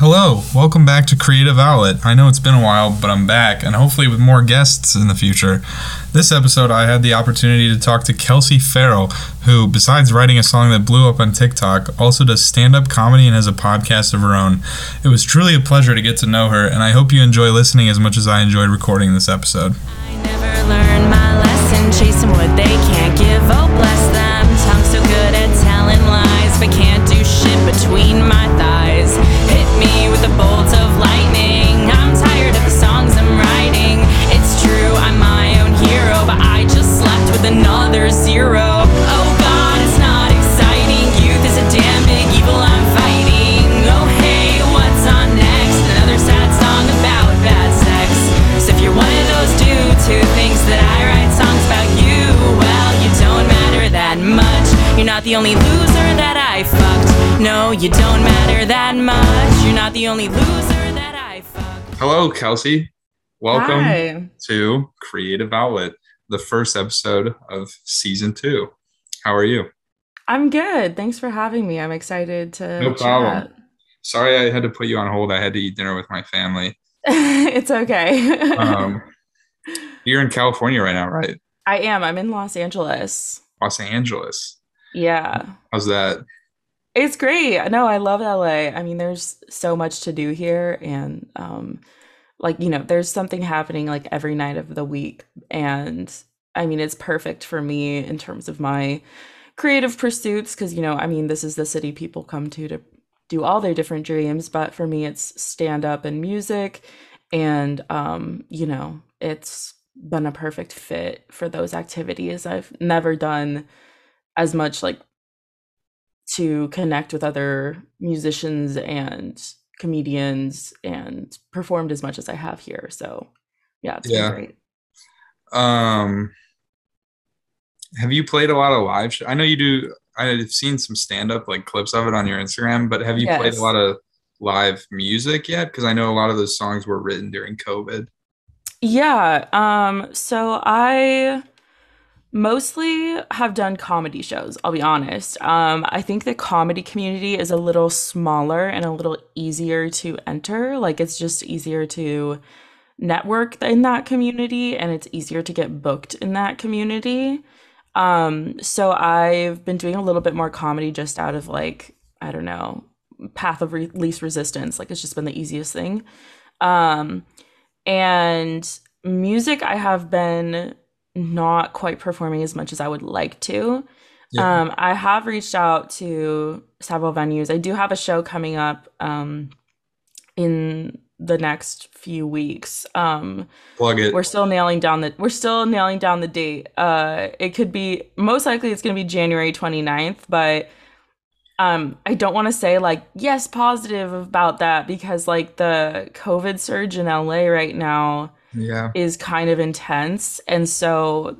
Hello, welcome back to Creative Outlet. I know it's been a while, but I'm back, and hopefully with more guests in the future. This episode, I had the opportunity to talk to Kelsey Ferrell, who, besides writing a song that blew up on TikTok, also does stand up comedy and has a podcast of her own. It was truly a pleasure to get to know her, and I hope you enjoy listening as much as I enjoyed recording this episode. I never learned my lesson, chasing what they can't give. Oh, bless them. Tongue so good at telling lies, but can't do shit between my thighs. Hit me with a bolt of lightning. I'm tired of the songs I'm writing. It's true, I'm my own hero, but I just slept with another zero. Oh God, it's not exciting. Youth is a damn big evil I'm fighting. Oh hey, what's on next? Another sad song about bad sex. So if you're one of those dudes who thinks that I write songs about you, well, you don't matter that much. You're not the only loser that I fucked. No, you don't matter that much. You're not the only loser that I fucked. Hello, Kelsey. Welcome Hi. to Creative Outlet, the first episode of season two. How are you? I'm good. Thanks for having me. I'm excited to No problem. Sorry I had to put you on hold. I had to eat dinner with my family. it's okay. Um, you're in California right now, right? I am. I'm in Los Angeles. Los Angeles. Yeah. How's that? It's great. No, I love LA. I mean, there's so much to do here and um like, you know, there's something happening like every night of the week and I mean, it's perfect for me in terms of my creative pursuits because, you know, I mean, this is the city people come to to do all their different dreams, but for me it's stand up and music and um, you know, it's been a perfect fit for those activities. I've never done as much like to connect with other musicians and comedians and performed as much as I have here. So yeah, it's Yeah. great. Um, have you played a lot of live? Sh- I know you do. I've seen some stand up like clips of it on your Instagram, but have you played a lot of live music yet? Because I know a lot of those songs were written during COVID. Yeah. Um, so I mostly have done comedy shows, I'll be honest. Um, I think the comedy community is a little smaller and a little easier to enter. Like it's just easier to network in that community and it's easier to get booked in that community. Um, so I've been doing a little bit more comedy just out of like, I don't know, path of re- least resistance. Like it's just been the easiest thing. Um, and music, I have been not quite performing as much as I would like to. Yeah. Um, I have reached out to several venues. I do have a show coming up um, in the next few weeks. Um, Plug it. we're still nailing down the we're still nailing down the date. Uh, it could be most likely it's going to be January 29th, but um, I don't want to say like yes positive about that because like the COVID surge in LA right now yeah. is kind of intense. And so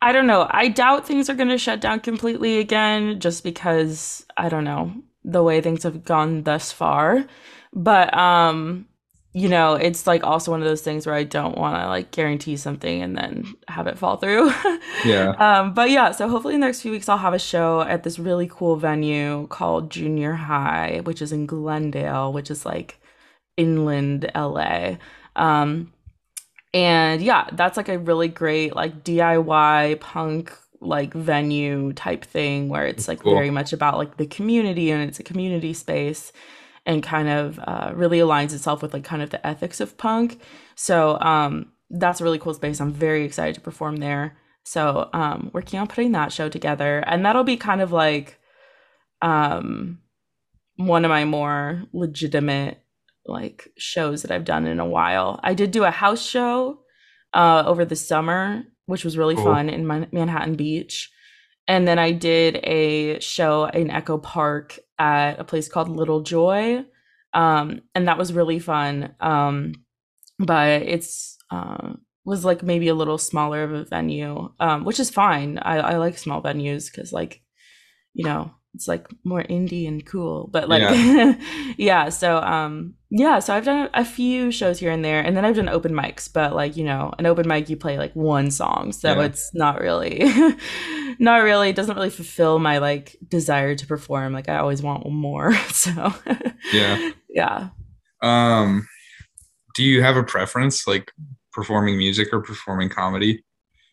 I don't know. I doubt things are going to shut down completely again just because I don't know the way things have gone thus far. But um you know, it's like also one of those things where I don't want to like guarantee something and then have it fall through. Yeah. um but yeah, so hopefully in the next few weeks I'll have a show at this really cool venue called Junior High, which is in Glendale, which is like inland LA. Um and yeah, that's like a really great like DIY punk like venue type thing where it's like Cool. very much about like the community and it's a community space and kind of uh, really aligns itself with like kind of the ethics of punk. So um that's a really cool space. I'm very excited to perform there. So um working on putting that show together and that'll be kind of like um one of my more legitimate like shows that I've done in a while. I did do a house show uh over the summer, which was really Cool. fun in Man- Manhattan Beach. And then I did a show in Echo Park at a place called Little Joy. Um and that was really fun. Um but it's uh was like maybe a little smaller of a venue, um, which is fine. I, I like small venues because like, you know, it's like more indie and cool. But like yeah, so um yeah, so I've done a few shows here and there, and then I've done open mics, but like, you know, an open mic you play like one song, so Yeah. it's not really not really it doesn't really fulfill my like desire to perform. Like I always want more. So Yeah. Yeah. Um, do you have a preference, like performing music or performing comedy?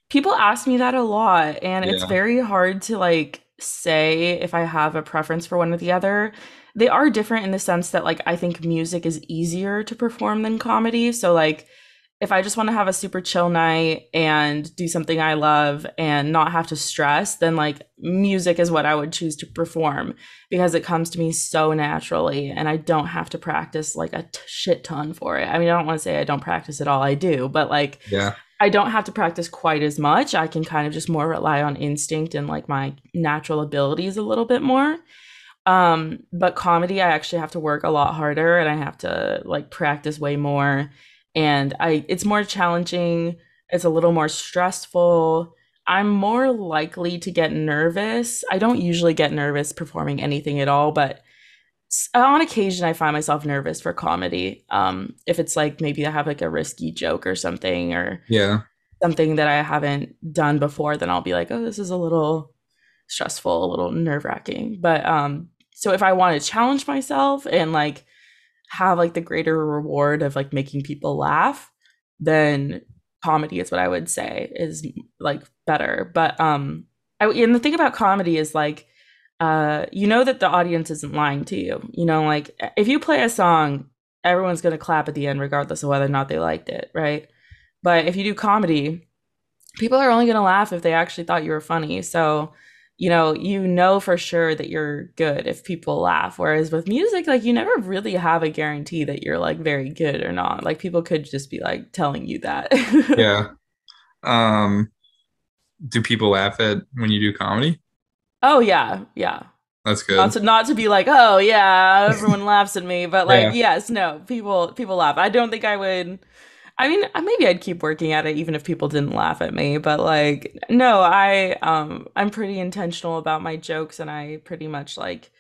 People ask me that a lot, and it's very hard to like say if I have a preference for one or the other. They are different in the sense that like I think music is easier to perform than comedy. So like if I just want to have a super chill night and do something I love and not have to stress, then like music is what I would choose to perform because it comes to me so naturally and I don't have to practice like a t- shit ton for it. I mean, I don't want to say I don't practice at all, I do, but like Yeah. I don't have to practice quite as much. I can kind of just more rely on instinct and like my natural abilities a little bit more. Um, but comedy, I actually have to work a lot harder and I have to like practice way more. And I it's more challenging, it's a little more stressful. I'm more likely to get nervous. I don't usually get nervous performing anything at all, but on occasion I find myself nervous for comedy. Um, if it's like maybe I have like a risky joke or something or Yeah. something that I haven't done before, then I'll be like, oh, this is a little stressful, a little nerve wracking. But um, so if I want to challenge myself and like have like the greater reward of like making people laugh, then comedy is what I would say is like better. But um, I, and the thing about comedy is like, uh, you know that the audience isn't lying to you. You know, like if you play a song, everyone's gonna clap at the end regardless of whether or not they liked it, right? But if you do comedy, people are only going to laugh if they actually thought you were funny. So, you know, you know for sure that you're good if people laugh. Whereas with music, like you never really have a guarantee that you're like very good or not. Like people could just be like telling you that. Yeah. Um, do people laugh at when you do comedy? Oh yeah, yeah. That's good. Not to not to be like, oh yeah, everyone laughs at me, but like Yeah. yes, no, people people laugh. I don't think I would. I mean, maybe I'd keep working at it even if people didn't laugh at me, but like no, I um I'm pretty intentional about my jokes and I pretty much like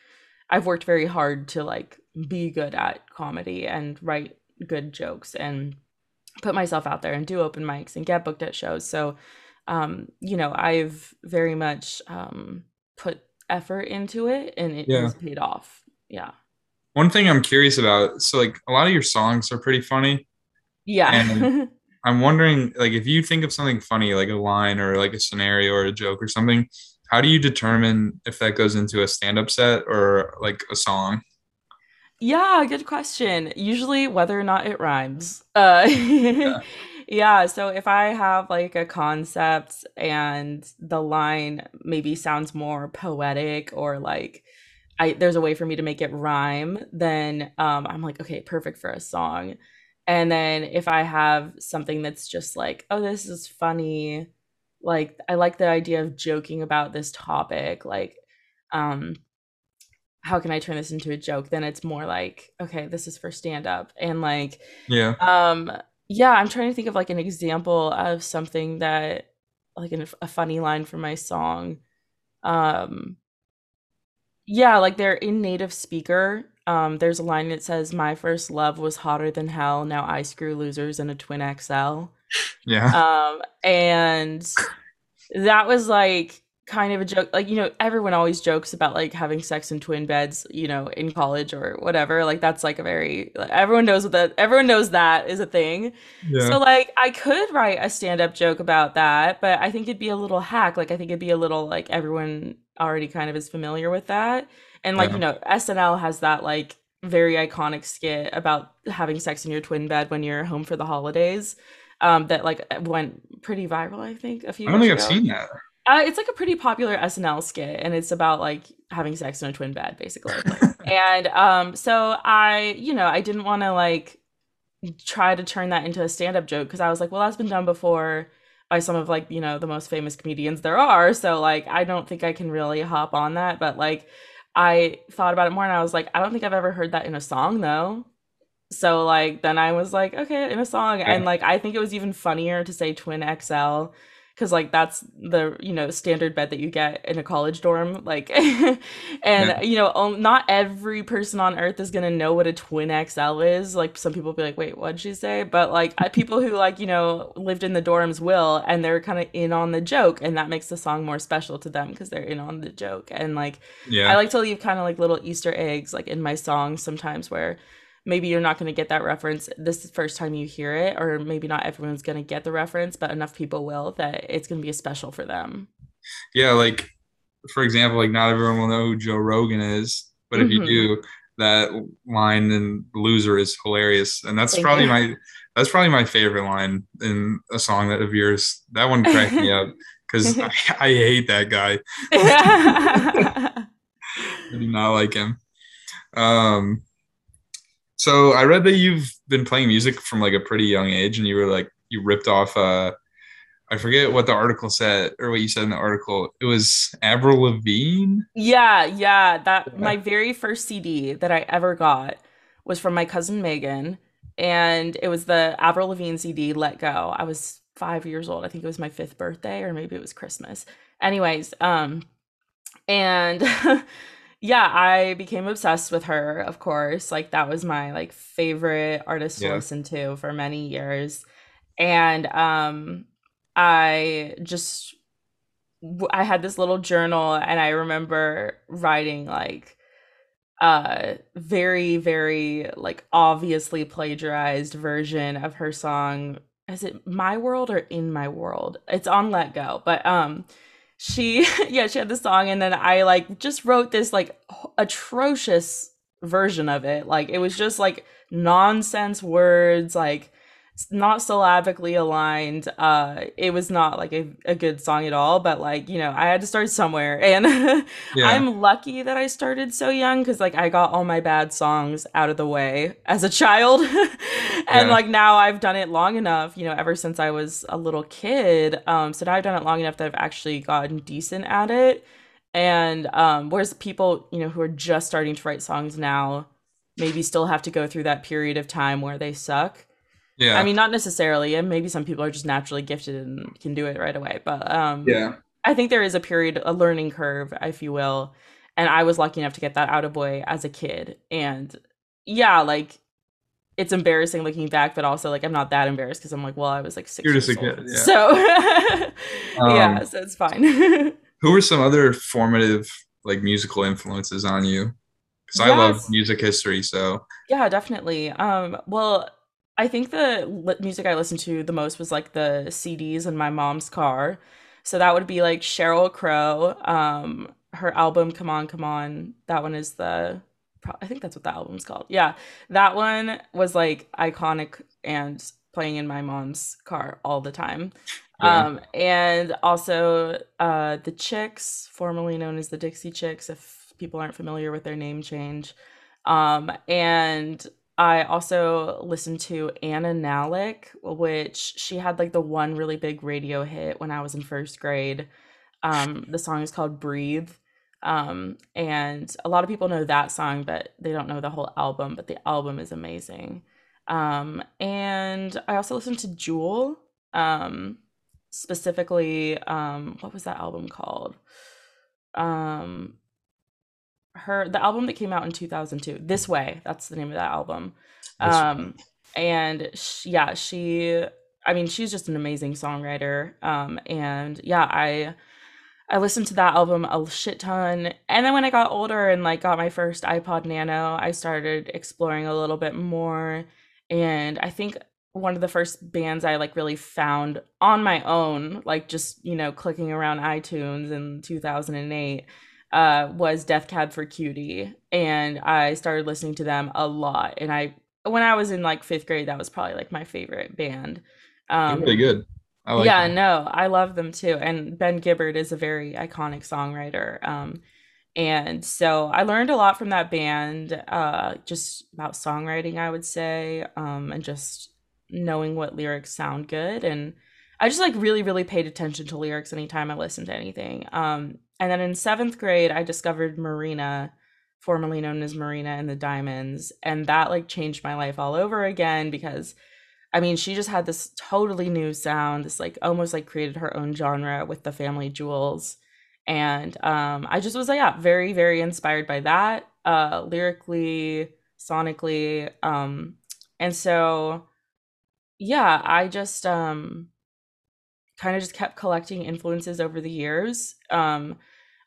I've worked very hard to like be good at comedy and write good jokes and put myself out there and do open mics and get booked at shows. So um you know, I've very much um put effort into it and it Yeah. has paid off. Yeah. One thing I'm curious about, so like a lot of your songs are pretty funny. Yeah. And- I'm wondering, like, if you think of something funny, like a line or like a scenario or a joke or something, how do you determine if that goes into a stand-up set or like a song? Yeah, good question. Usually whether or not it rhymes. Uh yeah. so if I have like a concept and the line maybe sounds more poetic or like I there's a way for me to make it rhyme, then um I'm like, okay, perfect for a song. And then if I have something that's just like, oh, this is funny, like I like the idea of joking about this topic, like um how can I turn this into a joke? Then it's more like, okay, this is for stand up. And like, Yeah. um, yeah, I'm trying to think of like an example of something that, like an, a funny line from my song. Um, yeah, like they're in native speaker. Um, there's a line that says, "My first love was hotter than hell. Now I screw losers in a twin XL." Yeah. um and that was like kind of a joke like you know everyone always jokes about like having sex in twin beds you know in college or whatever like that's like a very like, everyone knows what that everyone knows that is a thing Yeah. so like i could write a stand-up joke about that but i think it'd be a little hack like i think it'd be a little like everyone already kind of is familiar with that and like Yeah. you know snl has that like very iconic skit about having sex in your twin bed when you're home for the holidays um that like went pretty viral i think a few I don't think years I've ago. seen that. Uh, it's like a pretty popular SNL skit, and it's about like having sex in a twin bed, basically. and um, so I, you know, I didn't want to like try to turn that into a stand-up joke because I was like, well, that's been done before by some of like you know the most famous comedians there are. So like, I don't think I can really hop on that. But like, I thought about it more, and I was like, I don't think I've ever heard that in a song though. So like, then I was like, okay, in a song, and like, I think it was even funnier to say twin XL because like that's the you know standard bed that you get in a college dorm like and Yeah. you know um, not every person on earth is gonna know what a twin xl is like some people be like wait what'd she say but like people who like you know lived in the dorms will and they're kind of in on the joke and that makes the song more special to them because they're in on the joke and like Yeah. I like to leave kind of like little Easter eggs like in my songs sometimes where maybe you're not going to get that reference this is the first time you hear it or maybe not everyone's going to get the reference but enough people will that it's going to be a special for them yeah like for example like not everyone will know who joe rogan is but if you Mhm. do that line in loser is hilarious and that's Thank probably you. my that's probably my favorite line in a song that of yours that one cracked me up because I, I hate that guy I do not like him. Um, so I read that you've been playing music from like a pretty young age, and you were like you ripped off. Uh, I forget what the article said or what you said in the article. It was Avril Lavigne. Yeah, yeah. That Yeah. my very first CD that I ever got was from my cousin Megan, and it was the Avril Lavigne CD "Let Go." I was five years old. I think it was my fifth birthday, or maybe it was Christmas. Anyways, um, and yeah, I became obsessed with her. Of course, like that was my like favorite artist to listen to for many years, and um, I just I had this little journal and I remember writing like uh very very like obviously plagiarized version of her song. Is it my world or in my world? It's on let go but um she yeah she had the song and then i like just wrote this like atrocious version of it. Like it was just like nonsense words like not syllabically aligned uh it was not like a, a good song at all but like you know i had to start somewhere. And Yeah, i'm lucky that i started so young because like i got all my bad songs out of the way as a child. And Yeah. like now i've done it long enough you know ever since i was a little kid um so now i've done it long enough that i've actually gotten decent at it. And um whereas people you know who are just starting to write songs now maybe still have to go through that period of time where they suck yeah, I mean, not necessarily, and maybe some people are just naturally gifted and can do it right away. But um, yeah, I think there is a period, a learning curve, if you will, and I was lucky enough to get that out of way as a kid. And yeah, like it's embarrassing looking back, but also like I'm not that embarrassed because I'm like, well, I was like 6 You're just years a kid, old. yeah. So yeah, Um, so it's fine. Who were some other formative like musical influences on you? Because I love music history, so Yeah, definitely. Um, well, I think the li- music I listened to the most was like the CDs in my mom's car. So that would be like Sheryl Crow, um, her album "Come On, Come On." That one is the, pro- I think that's what the album's called. Yeah, that one was like iconic and playing in my mom's car all the time. Yeah. Um, and also uh, the Chicks, formerly known as the Dixie Chicks, if people aren't familiar with their name change. Um, and I also listened to Anna Nalick, which she had like the one really big radio hit when I was in first grade. Um, the song is called Breathe. Um, and a lot of people know that song, but they don't know the whole album, but the album is amazing. Um, and I also listened to Jewel, um, specifically, um, what was that album called? Um, her the album that came out in 2002 this way that's the name of that album. Um and sh yeah she i mean she's just an amazing songwriter. Um and yeah i i listened to that album a shit ton. And then when i got older and like got my first ipod nano i started exploring a little bit more. And i think one of the first bands i like really found on my own like just you know clicking around itunes in 2008 uh, was Death Cab for Cutie, and I started listening to them a lot. And I, when I was in like fifth grade, that was probably like my favorite band. Um, really good. I like yeah, them. no, I love them too. And Ben Gibbard is a very iconic songwriter. Um, and so I learned a lot from that band, uh, just about songwriting, I would say, um, and just knowing what lyrics sound good. And I just like really, really paid attention to lyrics anytime I listened to anything. Um, and then in seventh grade, I discovered Marina, formerly known as Marina and the Diamonds, and that like changed my life all over again because I mean, she just had this totally new sound, this like almost like created her own genre with the family jewels. And um I just was like, yeah, very, very inspired by that, uh lyrically, sonically. Um and so yeah, I just um kind of just kept collecting influences over the years. Um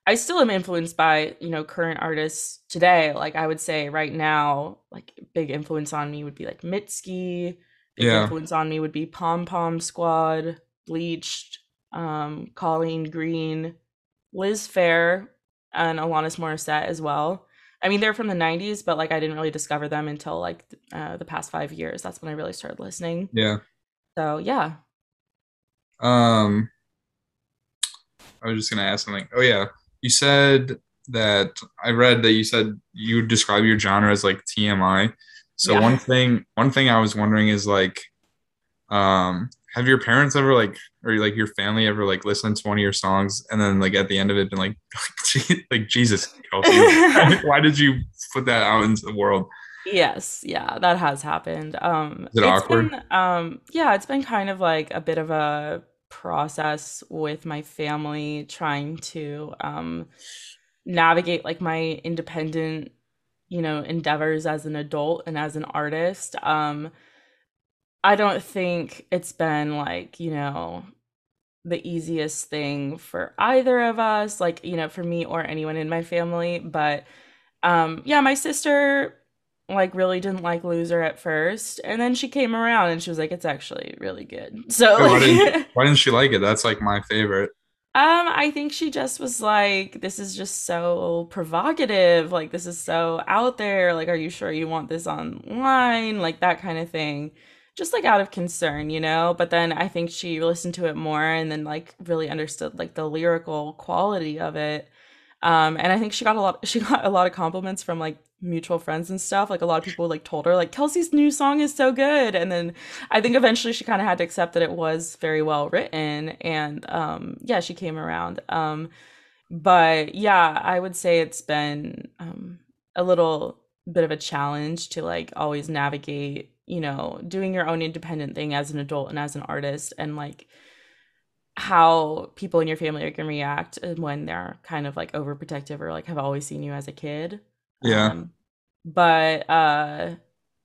I still am influenced by, you know, current artists today. Like I would say right now, like big influence on me would be like Mitski. Big Yeah. influence on me would be Pom Pom Squad, Bleached, um, Colleen Green, Liz Phair, and Alanis Morissette as well. I mean, they're from the '90s, but like I didn't really discover them until like uh, the past five years. That's when I really started listening. Yeah. So yeah, Um, I was just gonna ask something. Oh yeah, you said that I read that you said you would describe your genre as like TMI. So Yeah. one thing, one thing I was wondering is like, um, have your parents ever like, or like your family ever like listened to one of your songs and then like at the end of it been like, like Jesus, Kelsey, why did you put that out into the world? Yes, yeah, that has happened. Um, Is it it's awkward? been, um, yeah, it's been kind of like a bit of a process with my family trying to um navigate like my independent, you know, endeavors as an adult and as an artist. Um, I don't think it's been like, you know, the easiest thing for either of us, like, you know, for me or anyone in my family, but um yeah, my sister like really didn't like Loser at first, and then she came around and she was like, "It's actually really good." So Why didn't, why didn't she like it? That's like my favorite. um, I think she just was like, "This is just so provocative. Like, this is so out there. Like, are you sure you want this online? Like that kind of thing." Just like out of concern, you know. But then I think she listened to it more and then like really understood like the lyrical quality of it. Um, and I think she got a lot. She got a lot of compliments from like mutual friends and stuff. Like a lot of people like told her like Kelsey's new song is so good. And then I think eventually she kind of had to accept that it was very well written. And um, yeah, she came around. Um, but yeah, I would say it's been um, a little bit of a challenge to like always navigate. You know, doing your own independent thing as an adult and as an artist, and like how people in your family are going to react when they're kind of like overprotective or like have always seen you as a kid. Yeah. Um, but uh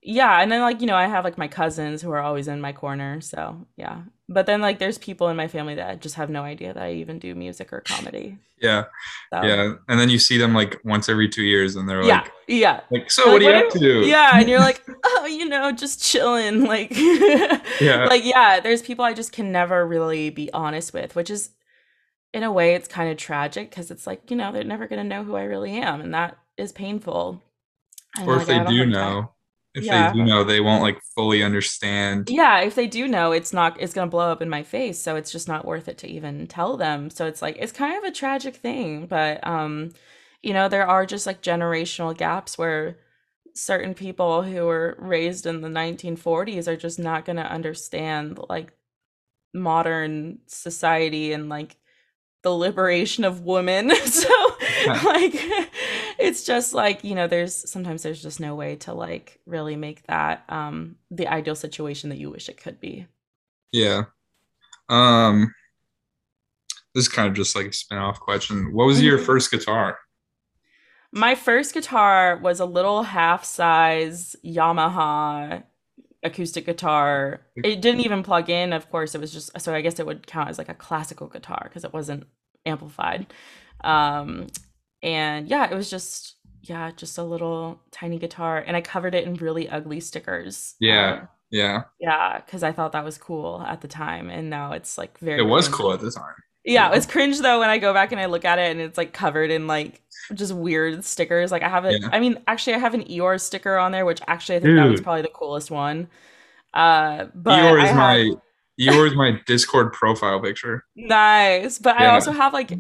yeah, and then like, you know, I have like my cousins who are always in my corner, so yeah. But then like there's people in my family that just have no idea that I even do music or comedy. Yeah. So Yeah. And then you see them like once every two years and they're yeah, like, yeah. like, so They're what are like, you up to do? Yeah, and you're like, oh, you know, just chilling. Like, Yeah. like yeah, there's people I just can never really be honest with, which is, in a way, it's kind of tragic because it's like, you know, they're never gonna know who I really am, and that is painful. And, Or like, if they do know, if Yeah. they do know, they won't like fully understand. Yeah, if they do know, it's not it's gonna blow up in my face, so it's just not worth it to even tell them. So it's like it's kind of a tragic thing, but um, you know, there are just like generational gaps where certain people who were raised in the 1940s are just not gonna understand like modern society and like the liberation of women. so Yeah. like it's just like, you know, there's sometimes there's just no way to like really make that um the ideal situation that you wish it could be. Yeah. Um, this is kind of just like a spin-off question. What was your Mhm. first guitar? My first guitar was a little half size Yamaha acoustic guitar. It didn't even plug in, of course. It was just so I guess it would count as like a classical guitar because it wasn't amplified. Um and yeah, it was just yeah, just a little tiny guitar and I covered it in really ugly stickers. Yeah. Um, Yeah, yeah, because I thought that was cool at the time, and now it's like very. it was cringe. cool at the time. Yeah, it's cringe though when I go back and I look at it and it's like covered in like just weird stickers. Like I have it. Yeah. I mean, actually, I have an Eeyore sticker on there, which actually I think that was probably the coolest one. Uh, but Eeyore is have- my Is my Discord profile picture. nice. But I also have like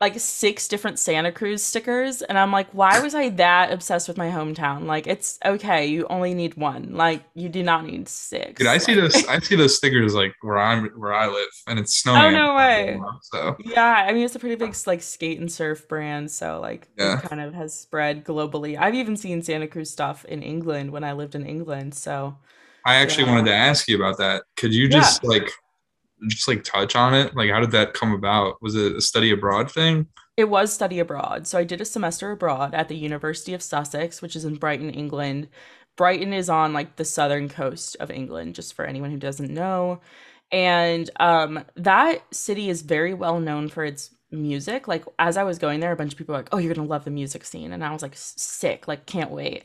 like six different Santa Cruz stickers, and I'm like, why was I that obsessed with my hometown? Like, it's okay. You only need one. Like, you do not need six. Dude, I see this. I see those stickers like where I'm where I live, and it's oh, snowing. Oh, no way. So Yeah, I mean it's a pretty big like skate and surf brand, so like Yeah. it kind of has spread globally. I've even seen Santa Cruz stuff in England when I lived in England, so I actually Yeah. wanted to ask you about that. Could you just like just like touch on it? Like, how did that come about? Was it a study abroad thing? it was study abroad. So I did a semester abroad at the University of Sussex, which is in Brighton, England. Brighton is on like the southern coast of England, just for anyone who doesn't know. And um, that city is very well known for its music. Like as I was going there, a bunch of people were like, "Oh, you're gonna love the music scene," and I was like, "Sick! Like can't wait."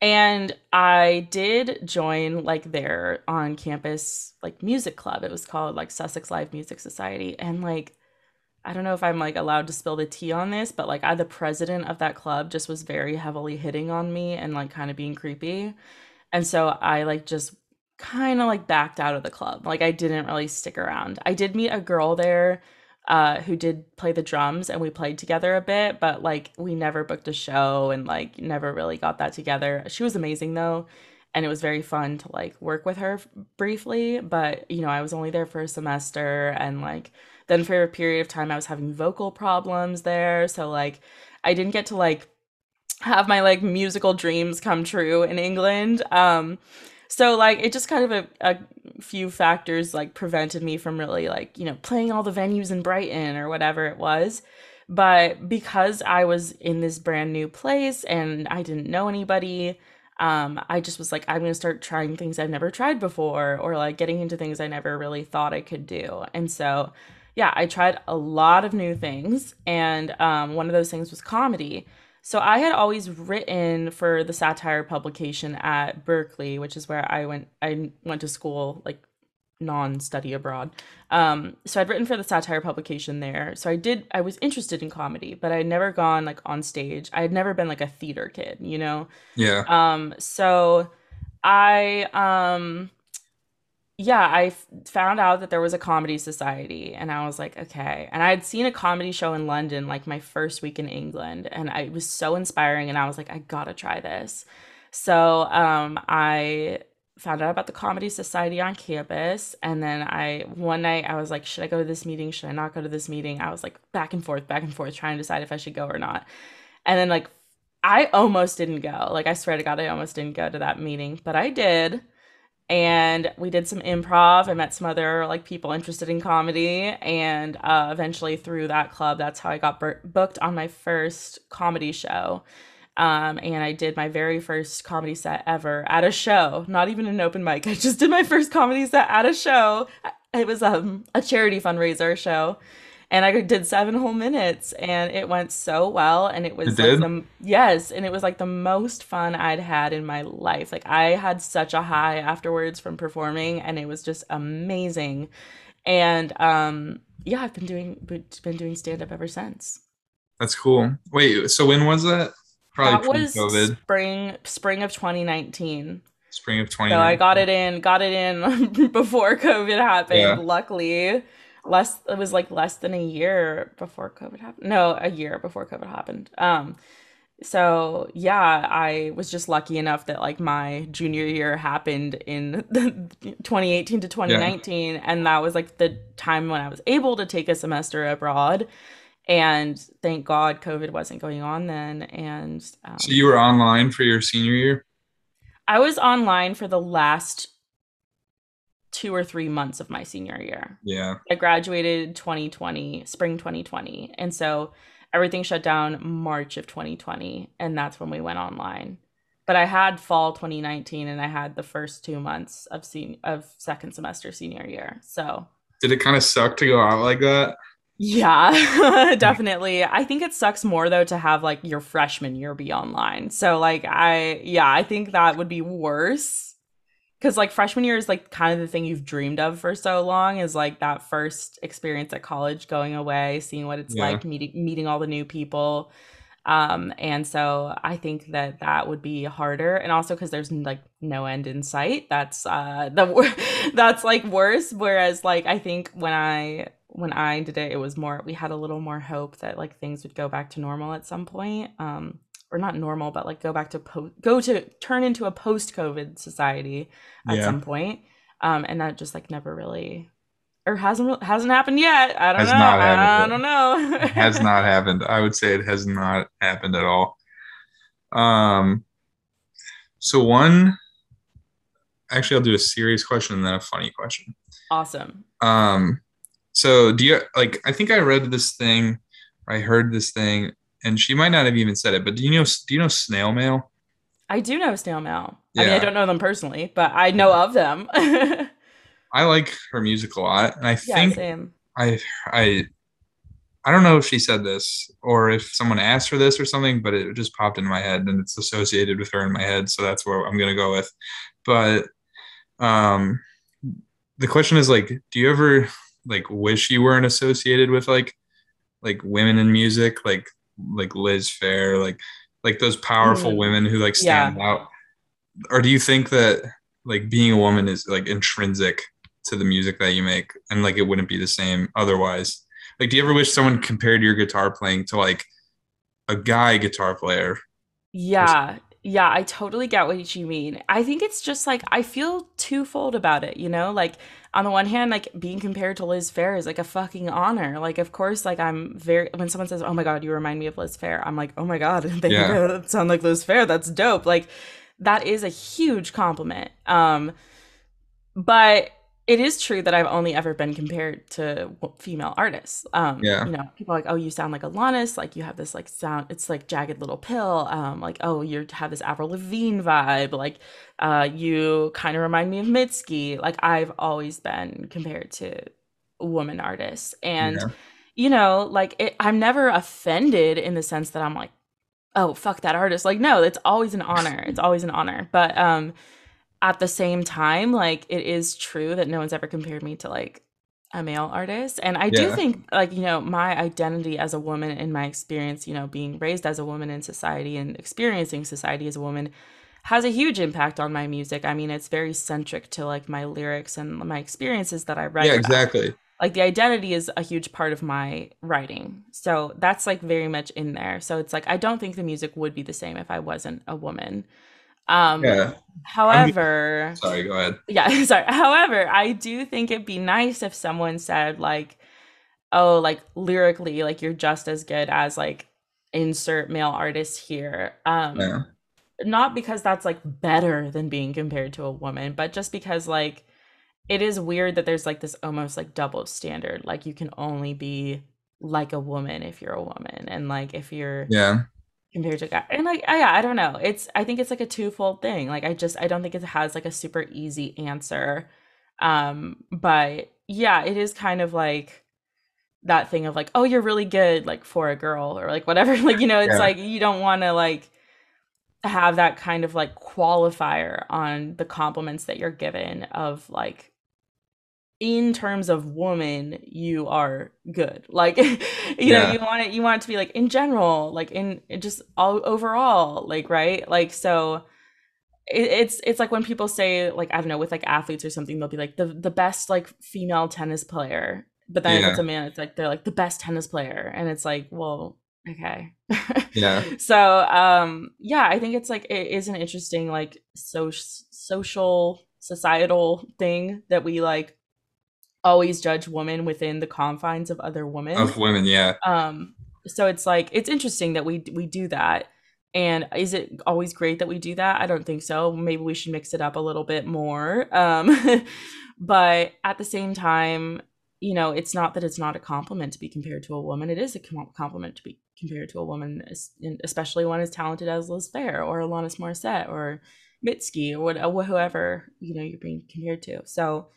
And I did join like their on campus like music club. It was called like Sussex Live Music Society, and like I don't know if I'm like allowed to spill the tea on this, but like I the president of that club just was very heavily hitting on me and like kind of being creepy. And so I like just kind of like backed out of the club. Like I didn't really stick around. I did meet a girl there uh, who did play the drums and we played together a bit, but like we never booked a show and like never really got that together. She was amazing though. And it was very fun to like work with her briefly, but you know, I was only there for a semester and like then for a period of time I was having vocal problems there. So like I didn't get to like have my like musical dreams come true in England. Um so like it just kind of a, a few factors like prevented me from really like, you know, playing all the venues in Brighton or whatever it was. But because I was in this brand new place and I didn't know anybody, um, I just was like, I'm gonna start trying things I've never tried before, or like getting into things I never really thought I could do. And so, yeah, I tried a lot of new things, and um, one of those things was comedy. So I had always written for the satire publication at Berkeley, which is where I went. I went to school, like non-study abroad. Um, so I'd written for the satire publication there. So I did. I was interested in comedy, but I'd never gone like on stage. I had never been like a theater kid, you know. Yeah. Um. So I um yeah, I f- found out that there was a comedy society and I was like, okay. And I had seen a comedy show in London like my first week in England and I, it was so inspiring and I was like, I gotta try this. So um, I found out about the comedy society on campus and then I one night I was like, should I go to this meeting? Should I not go to this meeting? I was like back and forth, back and forth, trying to decide if I should go or not. And then like I almost didn't go. Like I swear to God, I almost didn't go to that meeting, but I did and we did some improv. I met some other like people interested in comedy, and uh, eventually through that club, that's how I got bur- booked on my first comedy show. Um, and I did my very first comedy set ever at a show, not even an open mic. I just did my first comedy set at a show. It was um, a charity fundraiser show and I did seven whole minutes, and it went so well, and it was it like the yes, and it was like the most fun I'd had in my life. Like I had such a high afterwards from performing, and it was just amazing. And um, yeah, I've been doing been doing stand up ever since. That's cool. Wait, so when was that? Probably that was COVID. spring spring of 2019 spring of 20 so i got it in got it in before covid happened yeah. luckily less it was like less than a year before covid happened no a year before covid happened. Um so yeah i was just lucky enough that like my junior year happened in 2018 to 2019 yeah. and that was like the time when i was able to take a semester abroad. And thank god covid wasn't going on then and um, so you were online for your senior year? I was online for the last two or three months of my senior year. Yeah. I graduated 2020, spring 2020. And so everything shut down March of 2020. And that's when we went online. But I had fall 2019 and I had the first two months of sen- of second semester senior year. So did it kind of suck to go out like that? Yeah, definitely. I think it sucks more though to have like your freshman year be online. So like I yeah, I think that would be worse because like freshman year is like kind of the thing you've dreamed of for so long is like that first experience at college going away seeing what it's yeah. like meeting meeting all the new people. Um and so i think that that would be harder. And also because there's like no end in sight that's uh the that's like worse. Whereas like i think when i when i did it it was more we had a little more hope that like things would go back to normal at some point. Um or not normal, but like go back to po- go to turn into a post COVID society at yeah. some point. Um, and that just like never really or hasn't hasn't happened yet. I don't has know. I, I don't know. has not happened. I would say it has not happened at all. Um, so one, actually, I'll do a serious question and then a funny question. Awesome. Um, so do you like? I think I read this thing. I heard this thing and she might not have even said it, but do you know do you know snail mail? I do know snail mail. Yeah. I mean, I don't know them personally, but I know of them. I like her music a lot, and I yeah, think same. I I I don't know if she said this or if someone asked her this or something, but it just popped into my head and it's associated with her in my head. So that's where I'm going to go with. But um, the question is like, do you ever like wish you weren't associated with like, like women in music, like, like Liz Phair, like, like those powerful Mhm. women who like stand out? Or do you think that like being a woman is like intrinsic to the music that you make and like it wouldn't be the same otherwise? Like, do you ever wish someone compared your guitar playing to like a guy guitar player? Yeah, yeah, I totally get what you mean. I think it's just like I feel twofold about it, you know? Like on the one hand, like being compared to Liz Phair is like a fucking honor. Like of course, like I'm very when someone says, "Oh my god, you remind me of Liz Phair," I'm like, "Oh my god, they Yeah. sound like Liz Phair. That's dope." Like that is a huge compliment. Um, but it is true that I've only ever been compared to female artists. Um, Yeah. you know, people are like, oh, you sound like Alanis, like you have this like sound, it's like jagged little pill. Um, like, oh, you have this Avril Lavigne vibe. Like, uh, you kind of remind me of Mitski. Like, I've always been compared to woman artists, and Yeah. you know, like it, I'm never offended in the sense that I'm like, oh, fuck that artist. Like, no, it's always an honor. It's always an honor. But um, at the same time, like it is true that no one's ever compared me to like a male artist. And I do think like, you know, my identity as a woman in my experience, you know, being raised as a woman in society and experiencing society as a woman has a huge impact on my music. I mean, it's very centric to like my lyrics and my experiences that I write. Yeah, about exactly. like the identity is a huge part of my writing so that's like very much in there so it's like i don't think the music would be the same if i wasn't a woman um Yeah. however Sorry, go ahead. yeah sorry however i do think it'd be nice if someone said like oh like lyrically like you're just as good as like insert male artist here um Yeah. not because that's like better than being compared to a woman, but just because like it is weird that there's like this almost like double standard. Like you can only be like a woman if you're a woman, and like if you're Yeah. Compared to guy, and like I, yeah, I don't know. It's I think it's like a twofold thing. Like I just I don't think it has like a super easy answer. Um, but yeah, it is kind of like that thing of like, oh, you're really good, like for a girl or like whatever. Like you know, it's Yeah. like you don't want to like have that kind of like qualifier on the compliments that you're given of like in terms of woman you are good. Like you know you want it you want it to be like in general like in just all overall like right? Like so it, it's it's like when people say like i don't know with like athletes or something they'll be like the the best like female tennis player. But then Yeah. it's a man it's like they're like the best tennis player. And it's like well okay. Yeah. so um yeah i think it's like it is an interesting like so social societal thing that we like always judge women within the confines of other women. Of women, yeah. um so it's like it's interesting that we we do that. And is it always great that we do that? I don't think so. Maybe we should mix it up a little bit more. Um but at the same time you know it's not that it's not a compliment to be compared to a woman. It is a compliment to be compared to a woman especially one as talented as liz phair or alanis morissette or mitski or what, whoever you know you're being compared to. So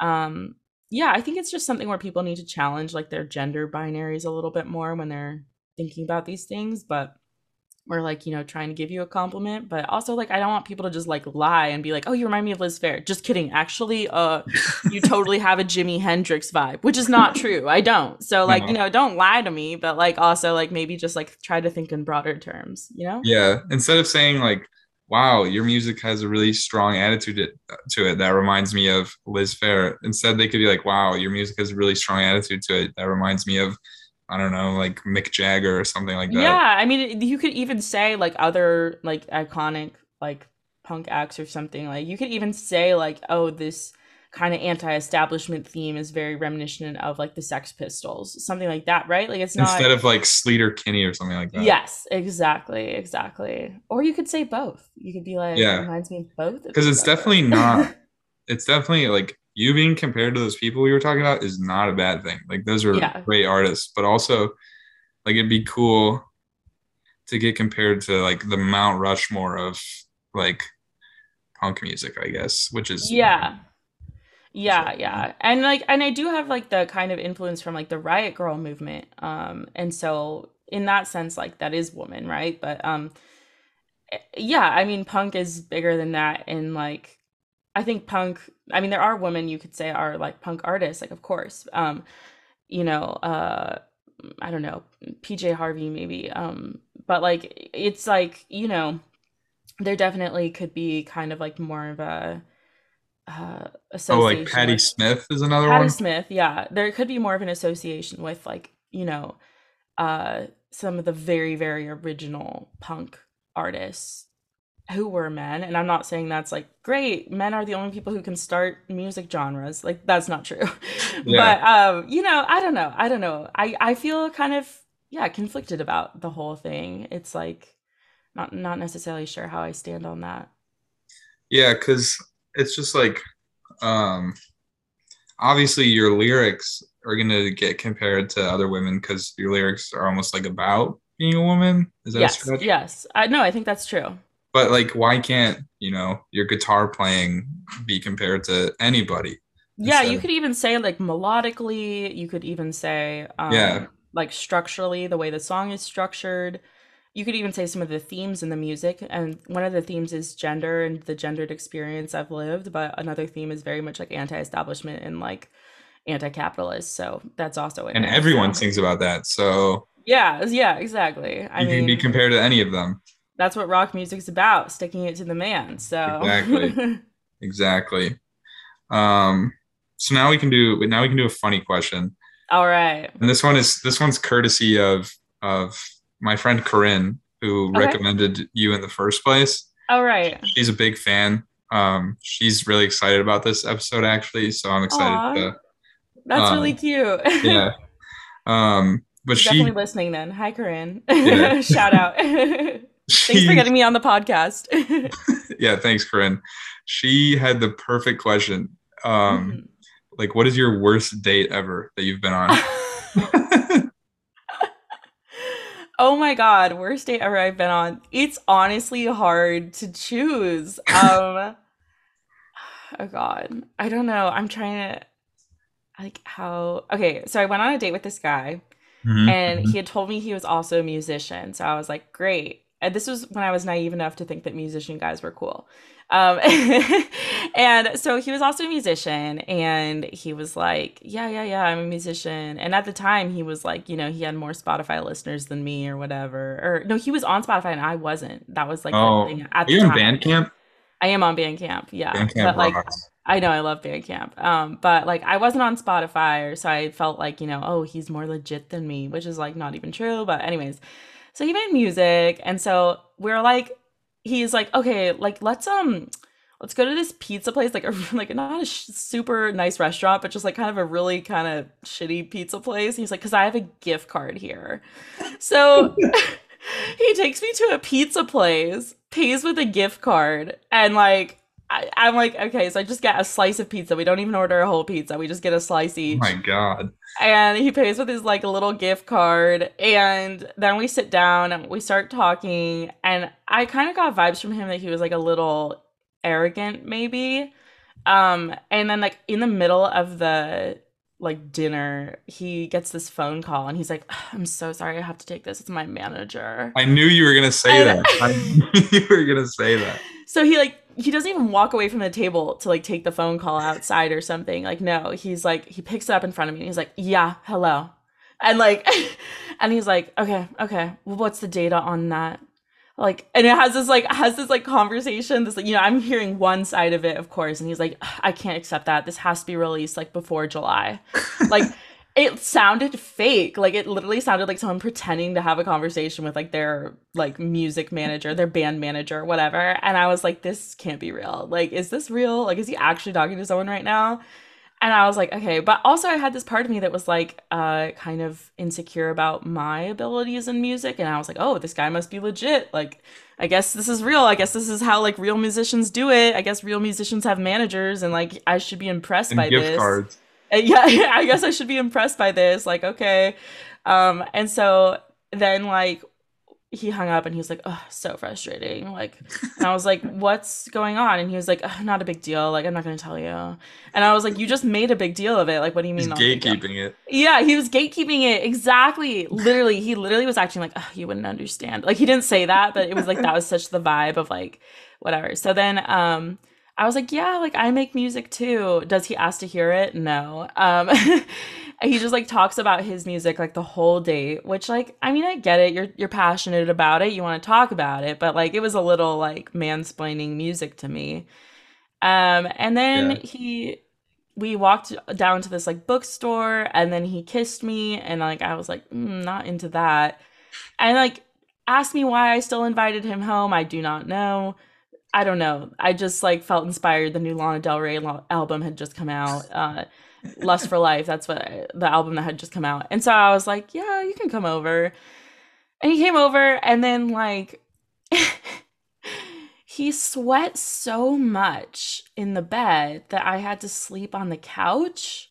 um yeah i think it's just something where people need to challenge like their gender binaries a little bit more when they're thinking about these things but we're like you know trying to give you a compliment but also like i don't want people to just like lie and be like oh you remind me of liz phair. Just kidding. Actually uh you totally have a jimi hendrix vibe which is not true. I don't. So like you know don't lie to me but like also like maybe just like try to think in broader terms you know? Yeah. Instead of saying like, wow, your music has a really strong attitude to, it that reminds me of Liz Phair. Instead, they could be like, wow, your music has a really strong attitude to it that reminds me of, I don't know, like Mick Jagger or something like that. Yeah, I mean, you could even say like other like iconic like punk acts or something. Like you could even say like, oh, this kind of anti-establishment theme is very reminiscent of like the Sex Pistols, something like that, right? Like it's not. Instead of like Sleater Kinney or something like that. yes, exactly, exactly. Or you could say both. You could be like, Yeah. it reminds me of both. Because it's definitely not, it's definitely like you being compared to those people we were talking about is not a bad thing. Like those are Yeah. great artists, but also like it'd be cool to get compared to like the Mount Rushmore of like punk music, I guess, which is yeah Yeah, yeah. And like and I do have like the kind of influence from like the riot grrrl movement. Um and so in that sense like that is woman, right? But um eh, yeah, I mean punk is bigger than that and like I think punk I mean there are women you could say are like punk artists, like of course. Um you know, uh I don't know, PJ Harvey maybe. Um but like it's like, you know, there definitely could be kind of like more of a uh, association. Oh, like Patti with, Smith is another Patti one. Smith, yeah. There could be more of an association with like you know, uh, some of the very very original punk artists who were men. And I'm not saying that's like great. Men are the only people who can start music genres. Like that's not true. Yeah. but um, you know, I don't know. I don't know. I I feel kind of yeah conflicted about the whole thing. It's like not not necessarily sure how I stand on that. Yeah, because it's just like um obviously your lyrics are going to get compared to other women because your lyrics are almost like about being a woman. Is that yes yes. I no i think that's true. But like why can't you know your guitar playing be compared to anybody? Yeah you could even say like melodically you could even say um, yeah. like structurally the way the song is structured you could even say some of the themes in the music and one of the themes is gender and the gendered experience i've lived but another theme is very much like anti-establishment and like anti-capitalist so that's also it. and everyone sings about that so yeah yeah exactly. I you mean, can be compared to any of them. that's what rock music's about sticking it to the man so. Exactly. Exactly. Um so now we can do now we can do a funny question. All right. And this one is this one's courtesy of of my friend Corinne, who okay. recommended you in the first place. Oh, right. She's a big fan. Um, she's really excited about this episode, actually. So I'm excited Aww. to. That's um, really cute. yeah. Um, but she's she definitely listening. Then, hi, Corinne. Yeah. Shout out. she, thanks for getting me on the podcast. yeah, thanks, Corinne. She had the perfect question. Um, mm-hmm. like, what is your worst date ever that you've been on? Oh my god, worst date ever I've been on. It's honestly hard to choose. Um Oh god. I don't know. I'm trying to like how Okay, so I went on a date with this guy mm-hmm. and mm-hmm. he had told me he was also a musician. So I was like, "Great." And this was when I was naive enough to think that musician guys were cool. Um, and so he was also a musician, and he was like, "Yeah, yeah, yeah, I'm a musician." And at the time, he was like, you know, he had more Spotify listeners than me, or whatever. Or no, he was on Spotify, and I wasn't. That was like oh, the thing at the you time. In Bandcamp? I am on Bandcamp, yeah. Bandcamp but like, rocks. I know I love Bandcamp. Um, but like I wasn't on Spotify, or so I felt like you know, oh, he's more legit than me, which is like not even true. But anyways, so he made music, and so we we're like he's like, okay, like let's um let's go to this pizza place, like a like not a sh- super nice restaurant, but just like kind of a really kind of shitty pizza place. And he's like, because I have a gift card here, so he takes me to a pizza place, pays with a gift card, and like. I, I'm like, okay, so I just get a slice of pizza. We don't even order a whole pizza. We just get a slice each. Oh my god. And he pays with his like a little gift card. And then we sit down and we start talking. And i kind of got vibes from him that he was like a little arrogant maybe. Um and then like in the middle of the like dinner he gets this phone call and he's like i'm so sorry. I have to take this. It's my manager. I knew you were gonna say and- that. I knew you were gonna say that. So he like he doesn't even walk away from the table to like take the phone call outside or something. Like, no, he's like, he picks it up in front of me and he's like, yeah, hello. And like, and he's like, okay, okay, well, what's the data on that? Like, and it has this like, has this like conversation. This, like, you know, I'm hearing one side of it, of course. And he's like, I can't accept that. This has to be released like before July. Like, it sounded fake. Like it literally sounded like someone pretending to have a conversation with like their like music manager, their band manager, whatever. And I was like, this can't be real. Like, is this real? Like, is he actually talking to someone right now? And I was like, okay. But also I had this part of me that was like uh kind of insecure about my abilities in music. And I was like, oh, this guy must be legit. Like, I guess this is real. I guess this is how like real musicians do it. I guess real musicians have managers and like I should be impressed and by gift this. Cards yeah, I guess I should be impressed by this. Like, okay. Um, and so then like he hung up and he was like, "Oh, so frustrating." Like, and I was like, "What's going on?" And he was like, "Not a big deal. Like, I'm not gonna tell you." And I was like, "You just made a big deal of it. Like, what do you mean?" He's not a big deal?" gatekeeping it. Yeah, he was gatekeeping it exactly. Literally, he literally was acting like, "Ugh, "You wouldn't understand." Like, he didn't say that, but it was like that was such the vibe of like, whatever. So then, um, I was like, "Yeah, like I make music too." Does he ask to hear it? No. Um, he just like talks about his music like the whole date, which like I mean I get it. You're you're passionate about it. You want to talk about it, but like it was a little like mansplaining music to me. Um, and then Yeah. he we walked down to this like bookstore and then he kissed me and like I was like mm, not into that. And like asked me why I still invited him home. I do not know. I don't know. I just like felt inspired. The new Lana Del Rey lo- album had just come out. Uh, Lust for Life. That's what the album that had just come out. And so I was like, yeah, you can come over. And he came over and then like he sweat so much in the bed that I had to sleep on the couch.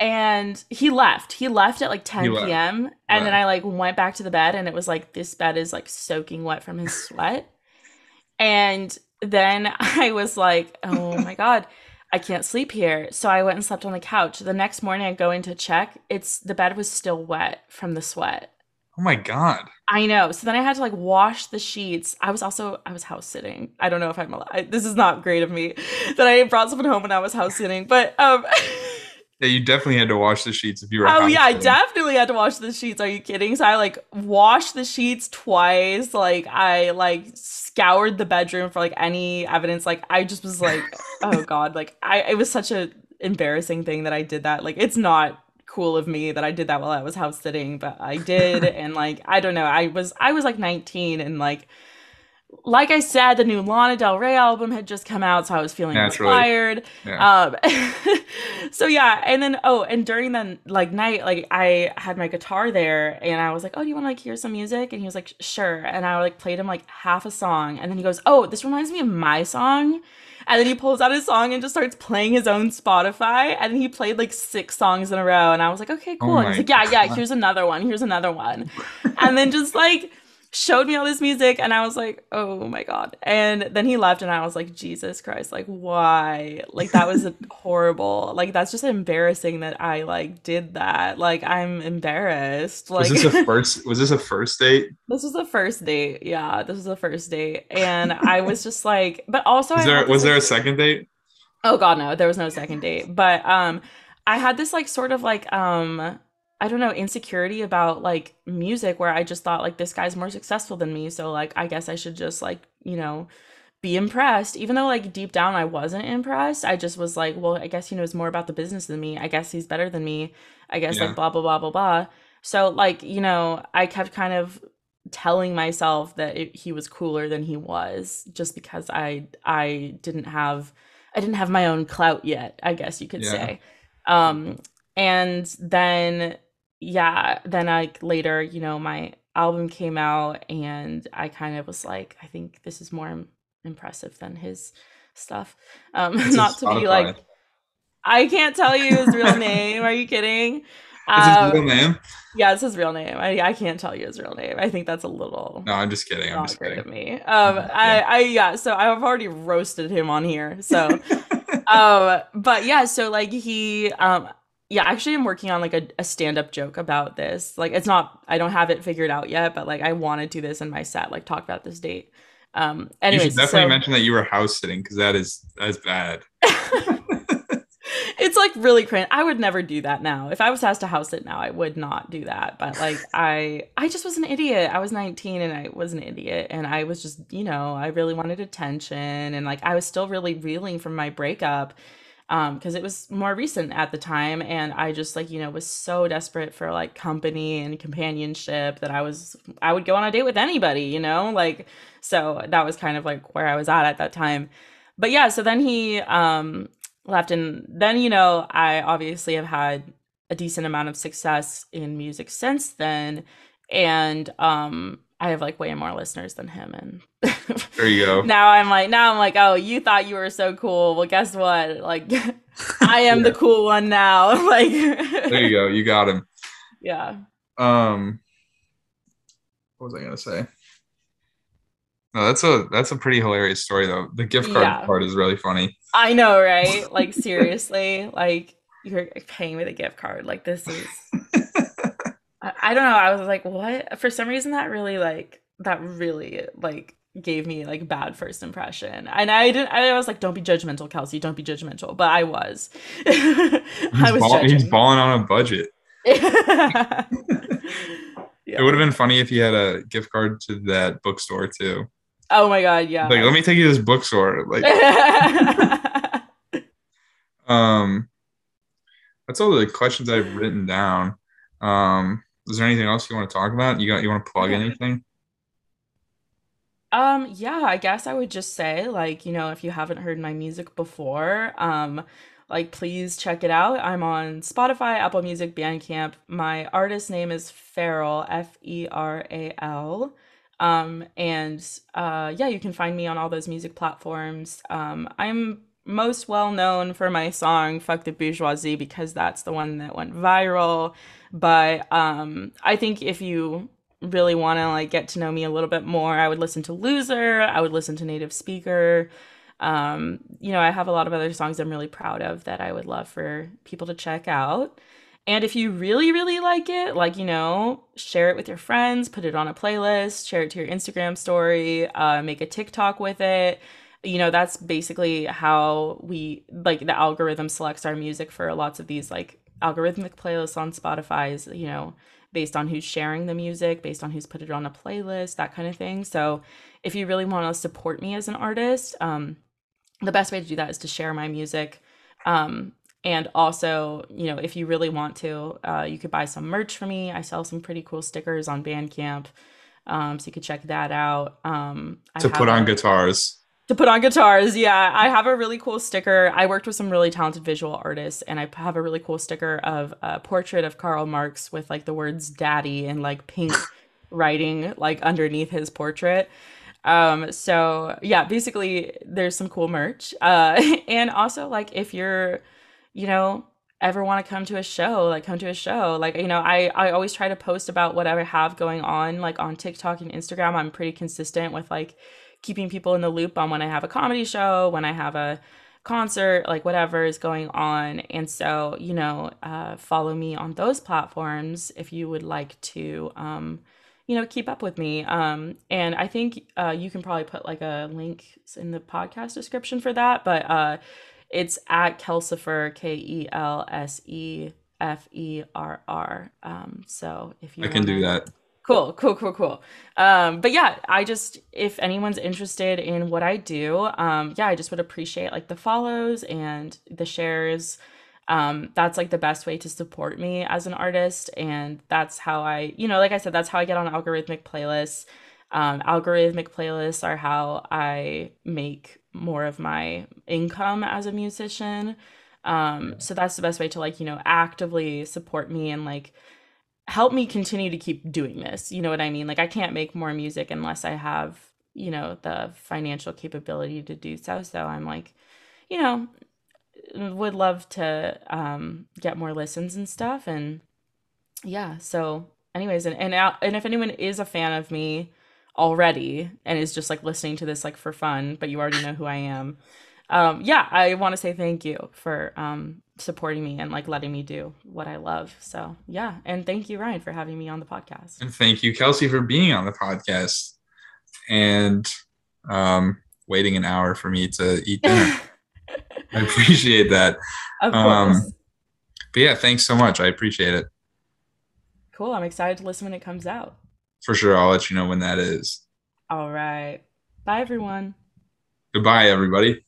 And he left. He left at like 10 p.m. And then I like went back to the bed and it was like this bed is like soaking wet from his sweat. And then I was like, oh my God, I can't sleep here. So I went and slept on the couch. The next morning I go in to check. It's the bed was still wet from the sweat. Oh my god. I know. So then I had to like wash the sheets. I was also I was house sitting. I don't know if I'm allowed. This is not great of me that I brought someone home when I was house sitting. But um Yeah, you definitely had to wash the sheets if you were. Oh yeah, I definitely had to wash the sheets. Are you kidding? So I like washed the sheets twice. Like I like scoured the bedroom for like any evidence. Like I just was like, oh god, like I it was such a embarrassing thing that I did that. Like it's not cool of me that I did that while I was house sitting, but I did and like I don't know. I was I was like 19 and like like I said, the new Lana Del Rey album had just come out, so I was feeling Naturally. inspired. Yeah. Um, so yeah, and then oh, and during the like night, like I had my guitar there, and I was like, oh, do you want to like hear some music? And he was like, sure. And I like played him like half a song, and then he goes, oh, this reminds me of my song. And then he pulls out his song and just starts playing his own Spotify. And he played like six songs in a row. And I was like, okay, cool. and he's like, yeah, yeah, here's another one. Here's another one. and then just like showed me all this music and I was like, oh my god. And then he left and I was like, Jesus Christ, like why? Like that was horrible. Like that's just embarrassing that I like did that. Like I'm embarrassed. Like was this a first? Was this a first date? this was the first date. Yeah, this was the first date. And I was just like, but also Was there was there a second date? Oh god, no, there was no second date. But um I had this like sort of like um I don't know, insecurity about like music where I just thought like this guy's more successful than me, so like I guess I should just like, you know, be impressed. Even though like deep down I wasn't impressed. I just was like, well, I guess he knows more about the business than me. I guess he's better than me. I guess Yeah. like blah blah blah blah blah. So like, you know, I kept kind of telling myself that it, he was cooler than he was just because I I didn't have I didn't have my own clout yet, I guess you could Yeah. say. Um and then yeah, then I later, you know, my album came out and I kind of was like, I think this is more im- impressive than his stuff. Um It's not to be like I can't tell you his real name. Are you kidding? Is his Um, real name? yeah, it's his real name. I, I can't tell you his real name. I think that's a little No, I'm just kidding. I'm just kidding. of me. Um, Mhm, I. I, yeah. So I've already roasted him on here. So, um, but yeah. So like he, um, yeah. Actually, I'm working on like a, a stand up joke about this. Like, it's not. I don't have it figured out yet, but like I want to do this in my set. Like, talk about this date. Um. you should definitely so mention that you were house sitting because that is that's bad. it's like really cringe. I would never do that now. If I was asked to house sit now, I would not do that. But like I I just was an idiot. I was 19 and I was an idiot and I was just, you know, I really wanted attention and like I was still really reeling from my breakup um because it was more recent at the time and I just like, you know, was so desperate for like company and companionship that I was I would go on a date with anybody, you know? Like so that was kind of like where I was at at that time. But yeah, so then he um left and then you know i obviously have had a decent amount of success in music since then and um i have like way more listeners than him and There you go. now i'm like now i'm like oh you thought you were so cool well guess what like i am the cool one now like There you go. You got him. yeah Um, what was I gonna say? No, that's a that's a pretty hilarious story though. The gift card Yeah. part is really funny. I know, right? Like seriously, like you're paying with a gift card. Like this is I, I don't know. I was like, what? For some reason that really like that really like gave me like bad first impression. And I didn't I was like, don't be judgmental, Kelsey. Don't be judgmental. But I was. I was ball- he's balling on a budget. yeah. It would have been funny if he had a gift card to that bookstore too. Oh my god, yeah. Like, let me take you to this bookstore. Like, um, that's all the questions I've written down. Um, is there anything else you want to talk about? You got you want to plug Yeah. anything? Um, yeah, I guess I would just say, like, you know, if you haven't heard my music before, um, like, please check it out. I'm on Spotify, Apple Music, Bandcamp. My artist name is Feral, F E R A L. Um, and uh, yeah, you can find me on all those music platforms. Um, I'm most well known for my song Fuck the Bourgeoisie because that's the one that went viral. But um, I think if you really want to like get to know me a little bit more, I would listen to Loser, I would listen to Native Speaker. Um, you know, I have a lot of other songs I'm really proud of that I would love for people to check out. And if you really, really like it, like, you know, share it with your friends, put it on a playlist, share it to your Instagram story, uh, make a TikTok with it. You know, that's basically how we, like, the algorithm selects our music for lots of these, like, algorithmic playlists on Spotify is, you know, based on who's sharing the music, based on who's put it on a playlist, that kind of thing. So if you really want to support me as an artist, um, the best way to do that is to share my music. Um, and also, you know, if you really want to, uh, you could buy some merch for me. I sell some pretty cool stickers on Bandcamp. Um, so you could check that out. Um, I To put on a- guitars. To put on guitars. Yeah, I have a really cool sticker. I worked with some really talented visual artists, and I have a really cool sticker of a portrait of Karl Marx with like the words "daddy" and like pink writing like underneath his portrait. Um, so yeah, basically, there's some cool merch. Uh, and also like if you're, you know, ever want to come to a show, like come to a show. Like, you know, I, I always try to post about whatever I have going on, like on TikTok and Instagram. I'm pretty consistent with like keeping people in the loop on when I have a comedy show, when I have a concert, like whatever is going on. And so, you know, uh, follow me on those platforms if you would like to, um, you know, keep up with me. Um, and I think uh, you can probably put like a link in the podcast description for that, but uh, it's at Kelsifer, K E L S E F E R R. Um, so if you I can do that. Cool, cool, cool, cool. Um, but yeah, I just if anyone's interested in what I do, um, yeah, I just would appreciate like the follows and the shares. Um, that's like the best way to support me as an artist, and that's how I, you know, like I said, that's how I get on algorithmic playlists. Um, algorithmic playlists are how I make more of my income as a musician. Um, so that's the best way to like, you know, actively support me and like help me continue to keep doing this. You know what I mean? Like I can't make more music unless I have, you know, the financial capability to do so. So I'm like, you know, would love to um get more listens and stuff and yeah, so anyways and and, out- and if anyone is a fan of me already and is just like listening to this like for fun, but you already know who I am. Um yeah, I want to say thank you for um supporting me and like letting me do what I love. So yeah, and thank you Ryan for having me on the podcast. And thank you, Kelsey, for being on the podcast and um, waiting an hour for me to eat dinner. I appreciate that. of Um. But yeah, thanks so much. I appreciate it. cool. I'm excited to listen when it comes out. For sure, I'll let you know when that is. All right. Bye everyone. Goodbye, everybody.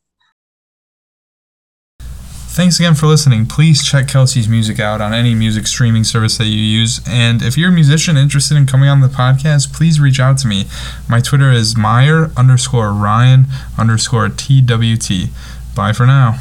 Thanks again for listening. Please check Kelsey's music out on any music streaming service that you use. And if you're a musician interested in coming on the podcast, please reach out to me. My Twitter is Meyer underscore Ryan underscore TWT. Bye for now.